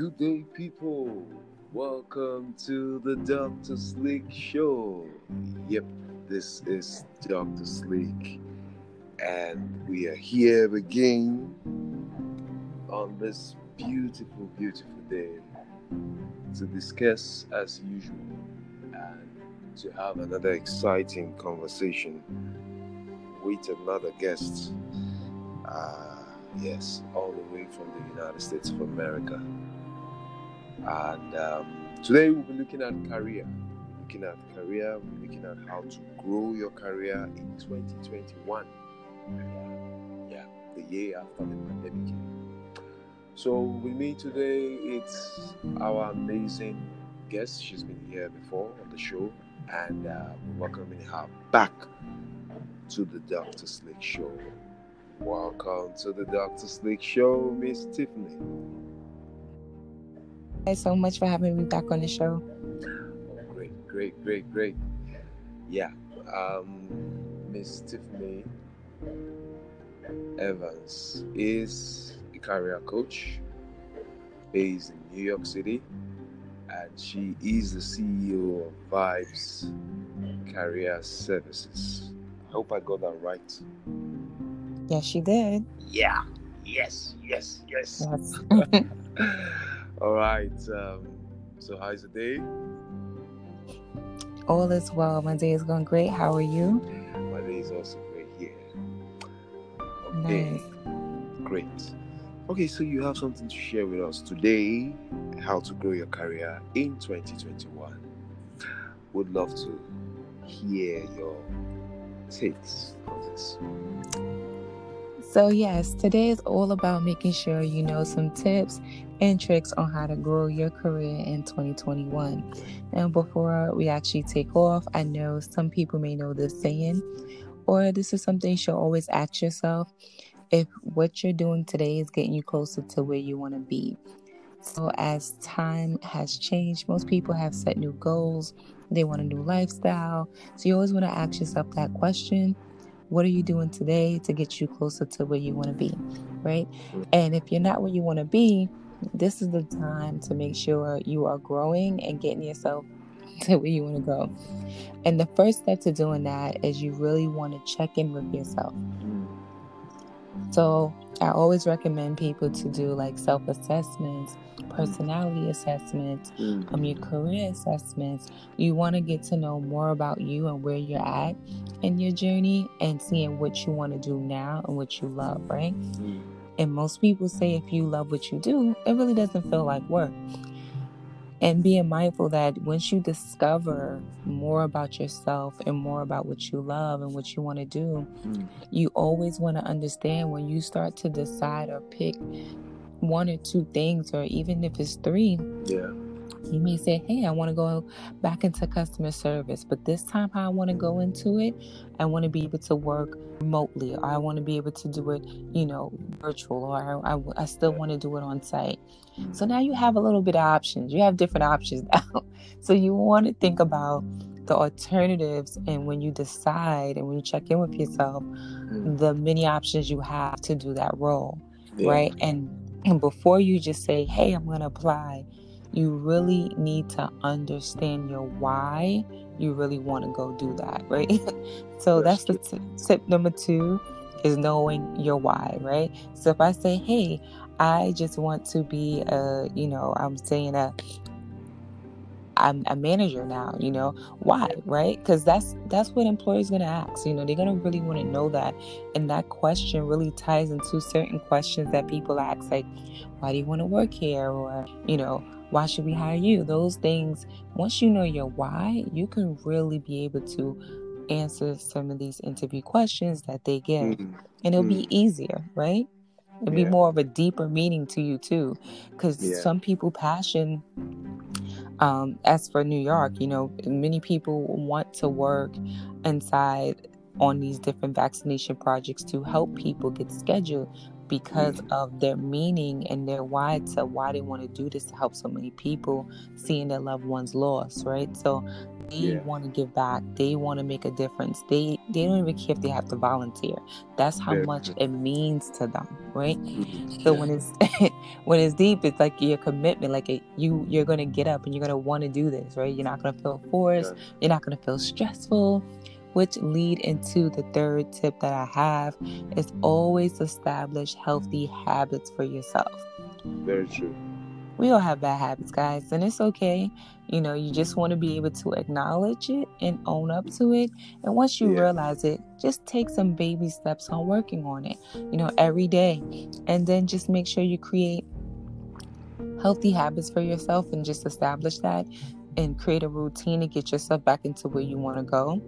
Good day, people. Welcome to the Dr. Sleek Show. Yep, this is Dr. Sleek, and we are here again on this beautiful, beautiful day to discuss, as usual, and to have another exciting conversation with another guest. Uh, yes, all the way from the United States of America. And um, today we'll be looking at career, looking at career, we're looking at how to grow your career in 2021. Yeah, the year after the pandemic. So with me today, it's our amazing guest. She's been here before on the show, and uh, we're welcoming her back to the Dr. Sleek Show. Welcome to the Dr. Sleek Show, Miss Tiffany. Thanks so much for having me back on the show. Oh, great, great, great, great. Yeah, um, Miss Tiffany Evans is a career coach based in New York City, and she is the CEO of Vibes Career Services. I hope I got that right. Yes, she did. Yeah. Yes. Yes. Yes. Yes. All right. Um, so, how's the day? All is well. My day is going great. How are you? My day is also great here. Okay. Nice. Great. Okay, so you have something to share with us today how to grow your career in 2021. Would love to hear your takes on this. So, yes, today is all about making sure you know some tips and tricks on how to grow your career in 2021. And before we actually take off, I know some people may know this saying, or this is something you should always ask yourself if what you're doing today is getting you closer to where you want to be. So, as time has changed, most people have set new goals, they want a new lifestyle. So, you always want to ask yourself that question what are you doing today to get you closer to where you want to be, right? And if you're not where you want to be, this is the time to make sure you are growing and getting yourself to where you want to go. And the first step to doing that is you really want to check in with yourself. So I always recommend people to do like self assessments, personality assessments, Mm. um, your career assessments. You want to get to know more about you and where you're at in your journey and seeing what you want to do now and what you love, right? And most people say if you love what you do, it really doesn't feel like work. And being mindful that once you discover more about yourself and more about what you love and what you want to do, Mm. you always want to understand when you start to decide or pick one or two things, or even if it's three, Yeah. You may say, Hey, I want to go back into customer service, but this time, how I want to go into it, I want to be able to work remotely, or I want to be able to do it, you know, virtual, or I, I, I still want to do it on site. So now you have a little bit of options. You have different options now. so you want to think about the alternatives, and when you decide and when you check in with yourself, Mm. the many options you have to do that role Yeah. right? And and before you just say, "Hey, I'm going to apply," you really need to understand your why you really want to go do that, right? so That's that's the t- tip number 2 is knowing your why, right? So if I say, "Hey, I just want to be a, you know, I'm saying a I'm a manager now, you know. Why, right? Because that's that's what employers gonna ask. You know, they're gonna really want to know that, and that question really ties into certain questions that people ask, like, "Why do you want to work here?" or you know, "Why should we hire you?" Those things. Once you know your why, you can really be able to answer some of these interview questions that they give, Mm. and it'll be easier, right? It'll be more of a deeper meaning to you too, because Yeah. some people passion um, as for New York, you know, many people want to work inside on these different vaccination projects to help people get scheduled because Mm. of their meaning and their why to why they want to do this to help so many people seeing their loved ones lost, right? So they Yeah. want to give back. They want to make a difference. They they don't even care if they have to volunteer. That's how Very much it means to them, right? Mhm. So Yeah. when it's when it's deep, it's like your commitment, like it, you you're gonna get up and you're gonna want to do this, right? You're not gonna feel forced. Yeah. You're not gonna feel stressful. Which lead into the third tip that I have is always establish healthy habits for yourself. Very true. We all have bad habits, guys, and it's okay. You know, you just want to be able to acknowledge it and own up to it. And once you Yeah. realize it, just take some baby steps on working on it, you know, every day. And then just make sure you create healthy habits for yourself and just establish that and create a routine to get yourself back into where you want to go.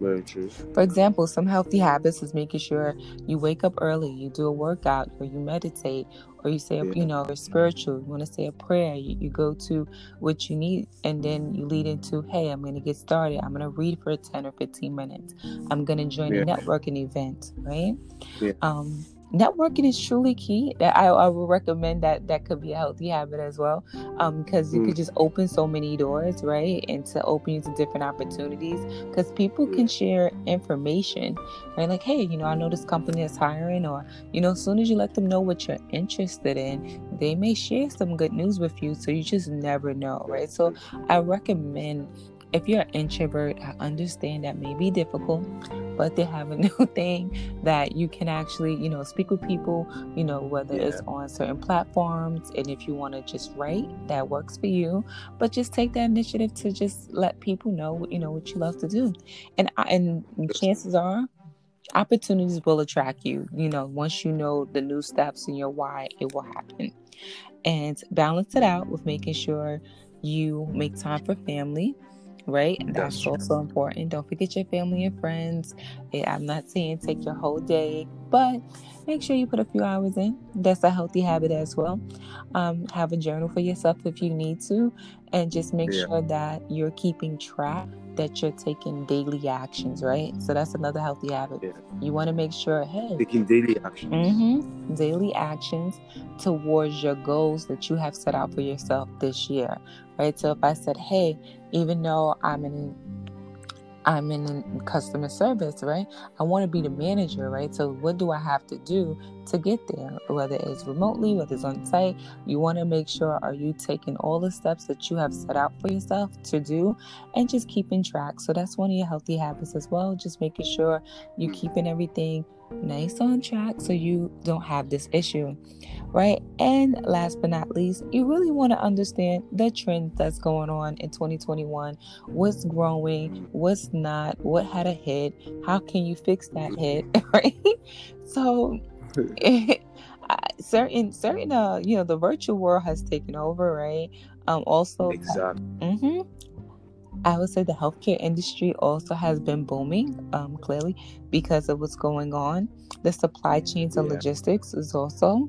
Very true. For example, some healthy habits is making sure you wake up early, you do a workout, or you meditate, or you say, Yeah. you know, you're spiritual, you want to say a prayer, you, you go to what you need, and then you lead into, hey, I'm going to get started. I'm going to read for 10 or 15 minutes. I'm going to join Yeah. a networking event, right? Yeah. Um, networking is truly key. That I, I would recommend that that could be a healthy habit as well, um, because you Mm. could just open so many doors, right, and to open you to different opportunities. Because people can share information, right? Like, hey, you know, I know this company is hiring, or you know, as soon as you let them know what you're interested in, they may share some good news with you. So you just never know, right? So I recommend if you're an introvert, I understand that may be difficult, but they have a new thing that you can actually, you know, speak with people, you know, whether it's on certain platforms and if you want to just write, that works for you. But just take that initiative to just let people know, you know, what you love to do. And I, and chances are opportunities will attract you. You know, once you know the new steps and your why, it will happen. And balance it out with making sure you make time for family, right? That's That's also important. Don't forget your family and friends. I'm not saying take your whole day, but make sure you put a few hours in. That's a healthy habit as well. Um, have a journal for yourself if you need to, and just make Yeah. sure that you're keeping track that you're taking daily actions, right? So that's another healthy habit. Yeah. You want to make sure, hey, Taking daily action. hmm Daily actions towards your goals that you have set out for yourself this year, right? So if I said, "Hey, even though I'm in I'm in customer service, right? I want to be the manager, right? So what do I have to do to get there? Whether it's remotely, whether it's on site, you want to make sure are you taking all the steps that you have set out for yourself to do and just keeping track. So that's one of your healthy habits as well, just making sure you're keeping everything nice on track so you don't have this issue, right? And last but not least, you really want to understand the trends that's going on in 2021. What's growing, what's not, what had a hit, how can you fix that hit, right? So, certain certain uh you know the virtual world has taken over right um also Exactly. hmm I would say the healthcare industry also has been booming, um, clearly because of what's going on. The supply chains and Yeah. logistics is also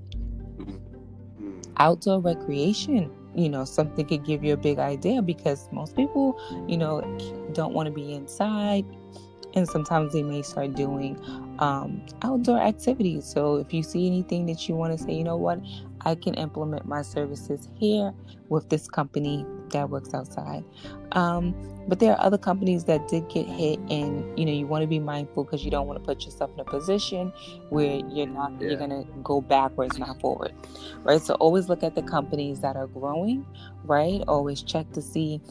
Mm. outdoor recreation. You know, something could give you a big idea because most people, you know, don't want to be inside, and sometimes they may start doing um, outdoor activities. So if you see anything that you want to say, you know what, I can implement my services here with this company that works outside. Um, but there are other companies that did get hit, and you know you want to be mindful because you don't want to put yourself in a position where you're not Yeah. you're gonna go backwards, not forward, right? So always look at the companies that are growing, right? Always check to see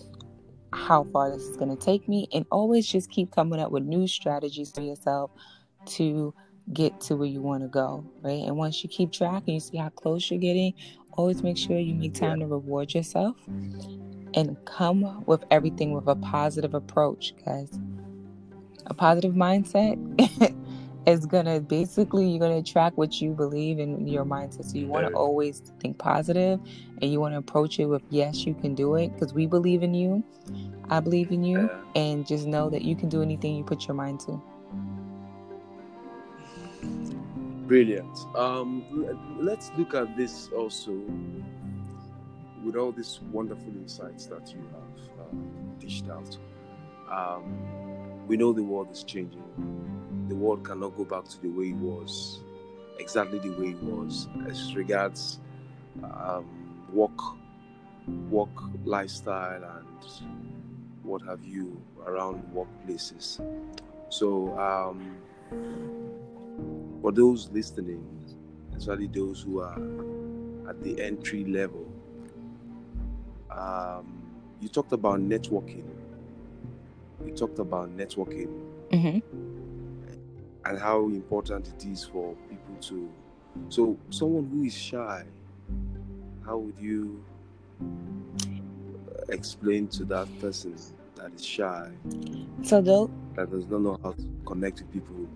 how far this is going to take me and always just keep coming up with new strategies for yourself to get to where you want to go right and once you keep track and you see how close you're getting always make sure you make time to reward yourself and come with everything with a positive approach guys. A positive mindset is gonna basically you're gonna attract what you believe in your mindset. So you want to always think positive and you want to approach it with yes you can do it because we believe in you i believe in you and just know that you can do anything you put your mind to Brilliant. Um, let's look at this also with all these wonderful insights that you have uh, dished out. Um, we know the world is changing. the world cannot go back to the way it was, exactly the way it was, as regards um, work, work lifestyle, and what have you around workplaces. So, um, for those listening, especially those who are at the entry level, um, you talked about networking. You talked about networking hmm and how important it is for people to. So, someone who is shy, how would you explain to that person that is shy, So though, that does not know how to connect with people?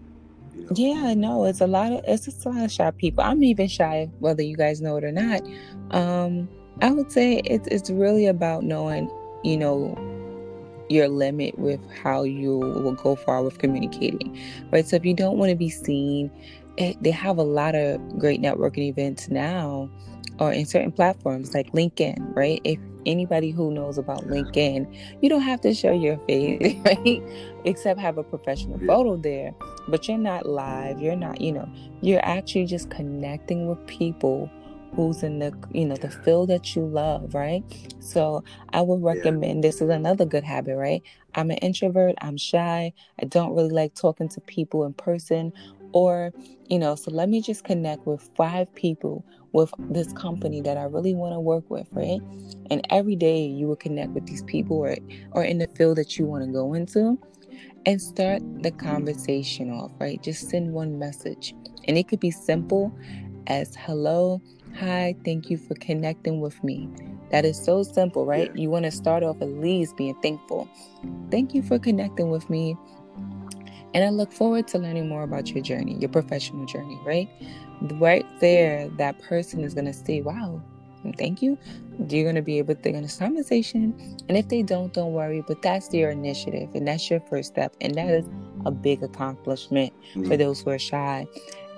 Yeah, no, it's a lot of it's a lot of shy people. I'm even shy, whether you guys know it or not. Um, I would say it's it's really about knowing, you know, your limit with how you will go far with communicating, right? So if you don't want to be seen, it, they have a lot of great networking events now, or in certain platforms like LinkedIn, right? If anybody who knows about LinkedIn, you don't have to show your face, right? Except have a professional Yeah. photo there, but you're not live. You're not, you know, you're actually just connecting with people who's in the you know the field that you love right so i would Yeah. recommend this is another good habit right i'm an introvert i'm shy i don't really like talking to people in person or you know so let me just connect with five people with this company that i really want to work with right? And every day you will connect with these people or or in the field that you want to go into and start the conversation off right? Just send one message. And it could be simple as hello hi thank you for connecting with me. That is so simple right? Yeah. you want to start off at least being thankful. Thank you for connecting with me and i look forward to learning more about your journey your professional journey right right there that person is going to say wow thank you you're going to be able to think on this conversation and if they don't don't worry but that's your initiative and that's your first step and that is a big accomplishment for Mm. those who are shy.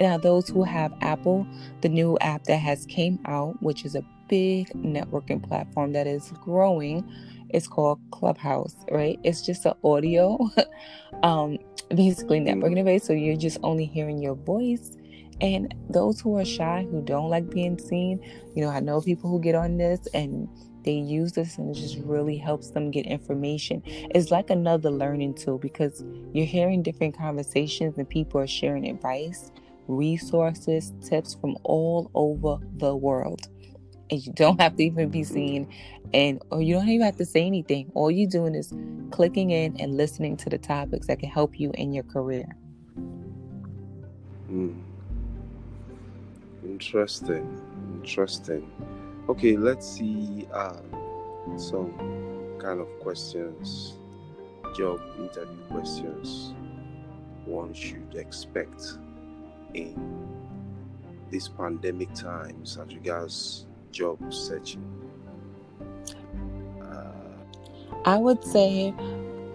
Now, those who have Apple, the new app that has came out, which is a big networking platform that is growing, it's called Clubhouse. Right? It's just an audio, um, basically networking device. So you're just only hearing your voice. And those who are shy, who don't like being seen, you know, I know people who get on this and they use this and it just really helps them get information. It's like another learning tool because you're hearing different conversations and people are sharing advice, resources, tips from all over the world. And you don't have to even be seen and or you don't even have to say anything. All you're doing is clicking in and listening to the topics that can help you in your career. Mm. Interesting. Interesting. Okay, let's see um, some kind of questions, job interview questions one should expect in these pandemic times as regards job searching. Uh, I would say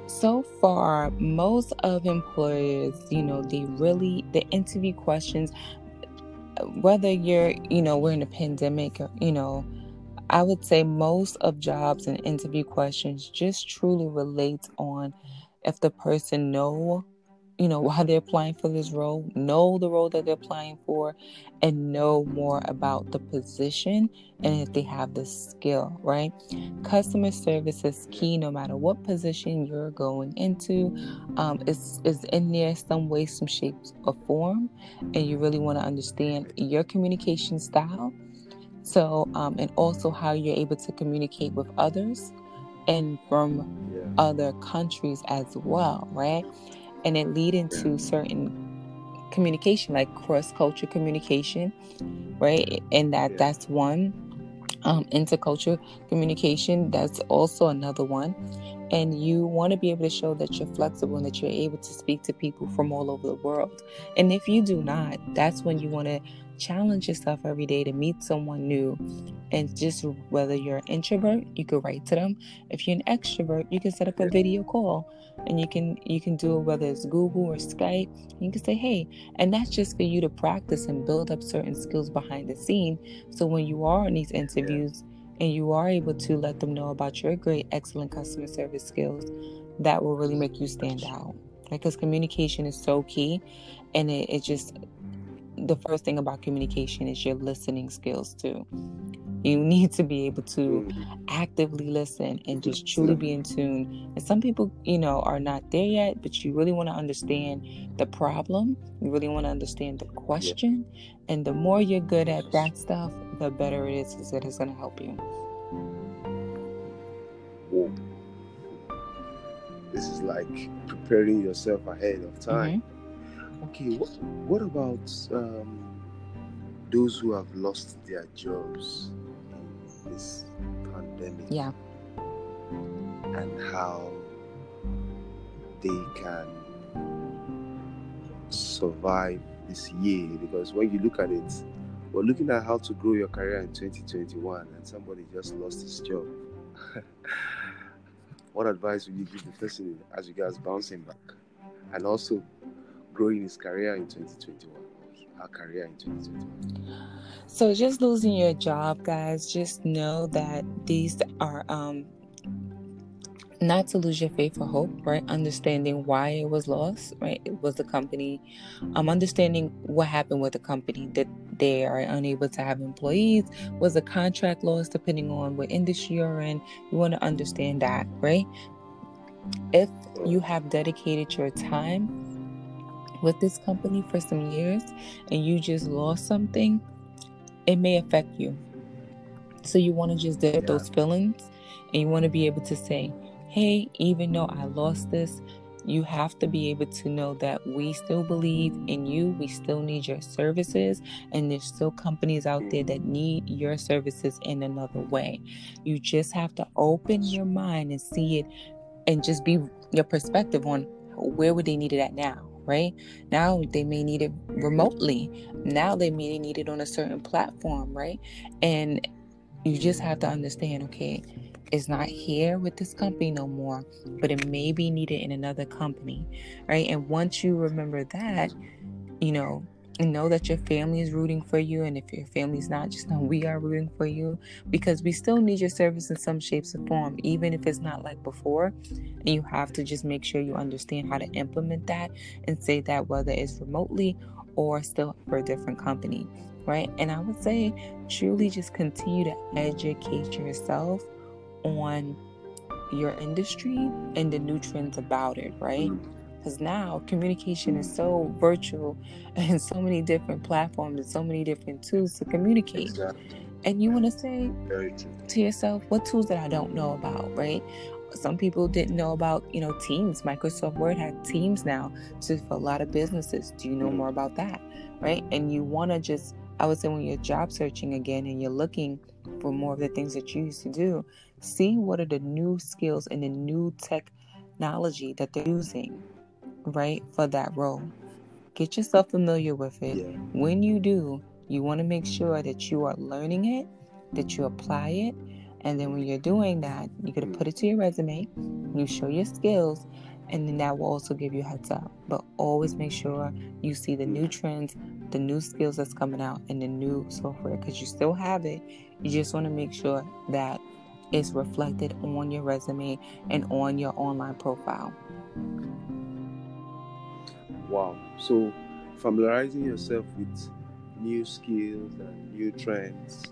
so far most of employers, you know, they really the interview questions whether you're, you know, we're in a pandemic you know, I would say most of jobs and interview questions just truly relates on if the person know, you know, why they're applying for this role, know the role that they're applying for, and know more about the position and if they have the skill, right? Customer service is key no matter what position you're going into. Um, it's, it's in there some way, some shape, or form, and you really want to understand your communication style. So, um, and also how you're able to communicate with others and from yeah. other countries as well, right? And it lead into certain communication, like cross culture communication, right? And that that's one. Um, intercultural communication, that's also another one. And you want to be able to show that you're flexible and that you're able to speak to people from all over the world. And if you do not, that's when you want to challenge yourself every day to meet someone new. And just whether you're an introvert, you could write to them. If you're an extrovert, you can set up a video call and you can you can do it whether it's Google or Skype. You can say, hey, and that's just for you to practice and build up certain skills behind the scene. So when you are in these interviews and you are able to let them know about your great, excellent customer service skills, that will really make you stand out. because communication is so key and it, it just the first thing about communication is your listening skills too you need to be able to mm. actively listen and just truly be in tune. And some people, you know, are not there yet, but you really want to understand the problem. You really want to understand the question. And the more you're good at that stuff, the better it is because it is going to help you. Whoa. This is like preparing yourself ahead of time. Mm-hmm. Okay, what, what about um, those who have lost their jobs? Pandemic. Yeah. And how they can survive this year. Because when you look at it, we're looking at how to grow your career in 2021, and somebody just lost his job. what advice would you give the person as regards bouncing back and also growing his career in 2021? Our career in 2021. So, just losing your job, guys, just know that these are um, not to lose your faith or hope, right? Understanding why it was lost, right? It was the company. Um, understanding what happened with the company that they are unable to have employees. Was a contract loss depending on what industry you're in? You want to understand that, right? If you have dedicated your time with this company for some years and you just lost something, it may affect you. So you want to just get yeah. those feelings and you want to be able to say, hey, even though I lost this, you have to be able to know that we still believe in you. We still need your services, and there's still companies out there that need your services in another way. You just have to open your mind and see it and just be your perspective on where would they need it at now right? Now they may need it remotely. Now they may need it on a certain platform, right? And you just have to understand, okay, it's not here with this company no more, but it may be needed in another company, right? And once you remember that, you know, and know that your family is rooting for you. And if your family's not, just know we are rooting for you because we still need your service in some shapes or form, even if it's not like before. And you have to just make sure you understand how to implement that and say that whether it's remotely or still for a different company, right? And I would say truly just continue to educate yourself on your industry and the new trends about it, right? Mm-hmm. Because now communication is so virtual and so many different platforms and so many different tools to communicate. Exactly. And you want to say to yourself, what tools that I don't know about, right? Some people didn't know about, you know, Teams. Microsoft Word had Teams now to for a lot of businesses. Do you know mm-hmm. more about that, right? And you want to just, I would say, when you're job searching again and you're looking for more of the things that you used to do, see what are the new skills and the new technology that they're using right, for that role. Get yourself familiar with it. Yeah. When you do, you want to make sure that you are learning it, that you apply it, and then when you're doing that, you're going to put it to your resume, you show your skills, and then that will also give you a heads up. But always make sure you see the new trends, the new skills that's coming out, and the new software because you still have it. You just want to make sure that it's reflected on your resume and on your online profile. Wow. So, familiarizing yourself with new skills and new trends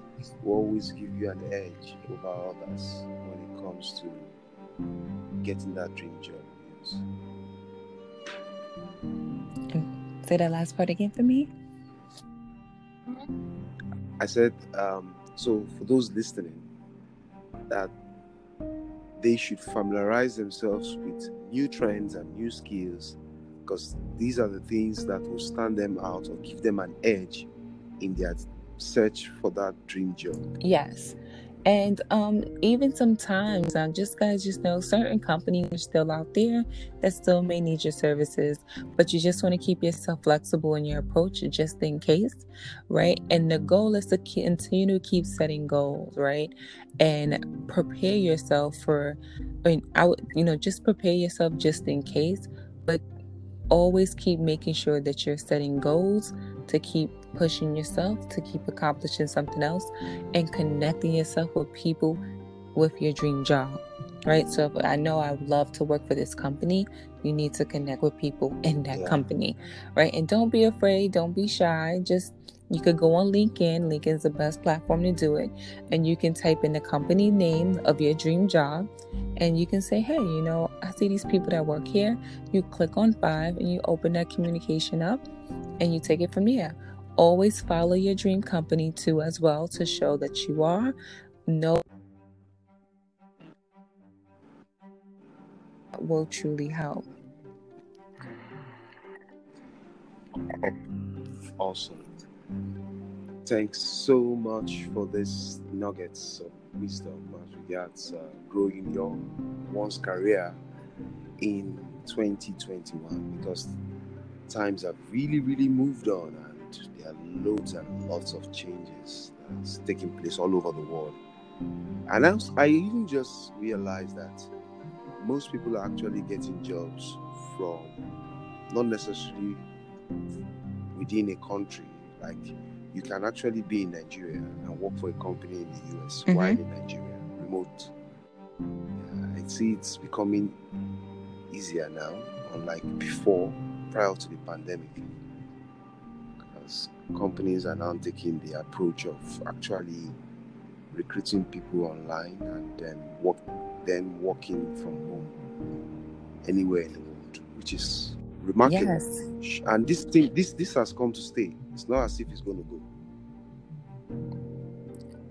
will always give you an edge over others when it comes to getting that dream job. Yes. Say that last part again for me. I said, um, so for those listening, that they should familiarize themselves with new trends and new skills because these are the things that will stand them out or give them an edge in their search for that dream job. Yes. And um, even sometimes, um, just guys, just know certain companies are still out there that still may need your services, but you just want to keep yourself flexible in your approach just in case, right? And the goal is to continue to keep setting goals, right? And prepare yourself for, I mean, I would, you know, just prepare yourself just in case, but always keep making sure that you're setting goals to keep pushing yourself, to keep accomplishing something else, and connecting yourself with people with your dream job. right? So if I know I would love to work for this company, you need to connect with people in that Yeah. company, right? And don't be afraid, don't be shy. Just you could go on LinkedIn. LinkedIn is the best platform to do it. And you can type in the company name of your dream job and you can say, hey, you know, I see these people that work here. You click on five and you open that communication up and you take it from there. Always follow your dream company too, as well, to show that you are no will truly help. Mm, awesome. Thanks so much for this nuggets of wisdom as regards uh, growing your one's career in 2021 because times have really, really moved on and there are loads and lots of changes that's taking place all over the world. And I, I even just realized that most people are actually getting jobs from not necessarily within a country. Like you can actually be in Nigeria and work for a company in the US Mhm. while in Nigeria, remote. Yeah, I see it's becoming easier now, unlike before, prior to the pandemic. Because companies are now taking the approach of actually recruiting people online and then work them working from home anywhere in the world, which is remarkable. Yes. And this thing, this this has come to stay. It's not as if it's going to go.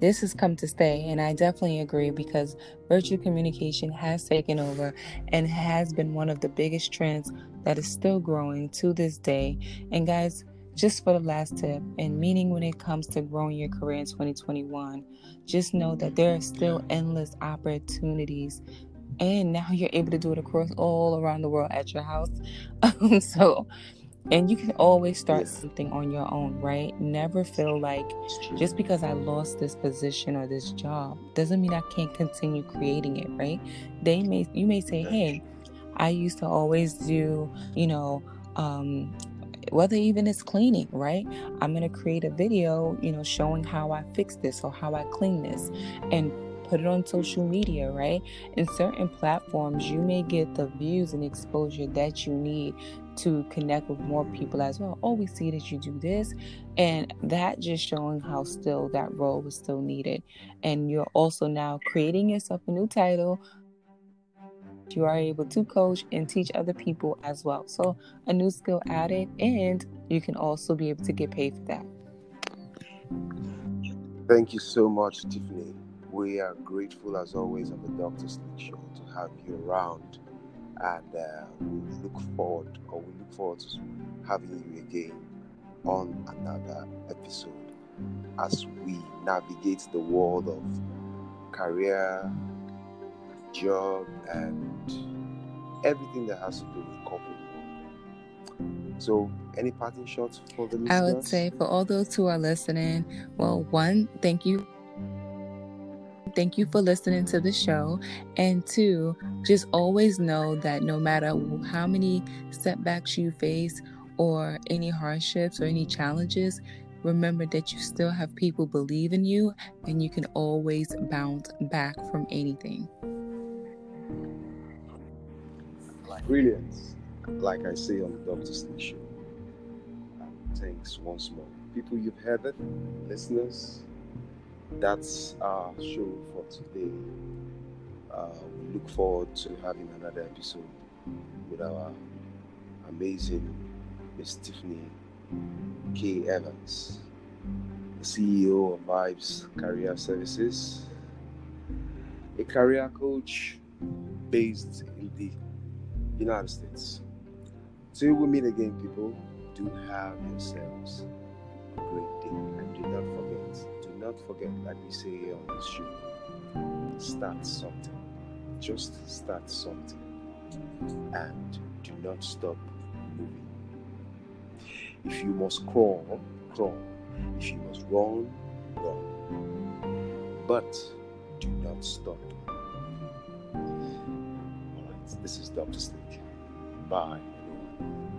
this has come to stay and i definitely agree because virtual communication has taken over and has been one of the biggest trends that is still growing to this day and guys just for the last tip and meaning when it comes to growing your career in 2021 just know that there are still endless opportunities and now you're able to do it across all around the world at your house. So and you can always start something on your own right? Never feel like just because I lost this position or this job doesn't mean I can't continue creating it, right? They may you may say, "Hey, I used to always do, you know, um whether even it's cleaning, right? I'm going to create a video, you know, showing how I fix this or how I clean this. And put it on social media, right? In certain platforms, you may get the views and exposure that you need to connect with more people as well. Oh, we see that you do this. And that just showing how still that role was still needed. And you're also now creating yourself a new title. You are able to coach and teach other people as well. So, a new skill added, and you can also be able to get paid for that. Thank you so much, Tiffany. We are grateful as always on the Doctor's Sleek Show to have you around, and uh, we look forward, or we look forward to having you again on another episode as we navigate the world of career, job, and everything that has to do with corporate world. So, any parting shots for the listeners? I would say for all those who are listening, well, one, thank you. Thank you for listening to the show. And two, just always know that no matter how many setbacks you face or any hardships or any challenges, remember that you still have people believe in you and you can always bounce back from anything. Brilliant. Like I say on the Doctor. Um, thanks once more. People, you've heard it. Listeners, that's our show for today. Uh, we look forward to having another episode with our amazing Miss Tiffany K. Evans, the CEO of Vibes Career Services, a career coach based in the United States. Till we meet again, people, do have yourselves a great day. And do forget, do not forget, like we say here on this show, start something. Just start something. And do not stop moving. If you must crawl, crawl. If you must run, run. But do not stop. All right, this is Dr. Sleek. Bye, everyone.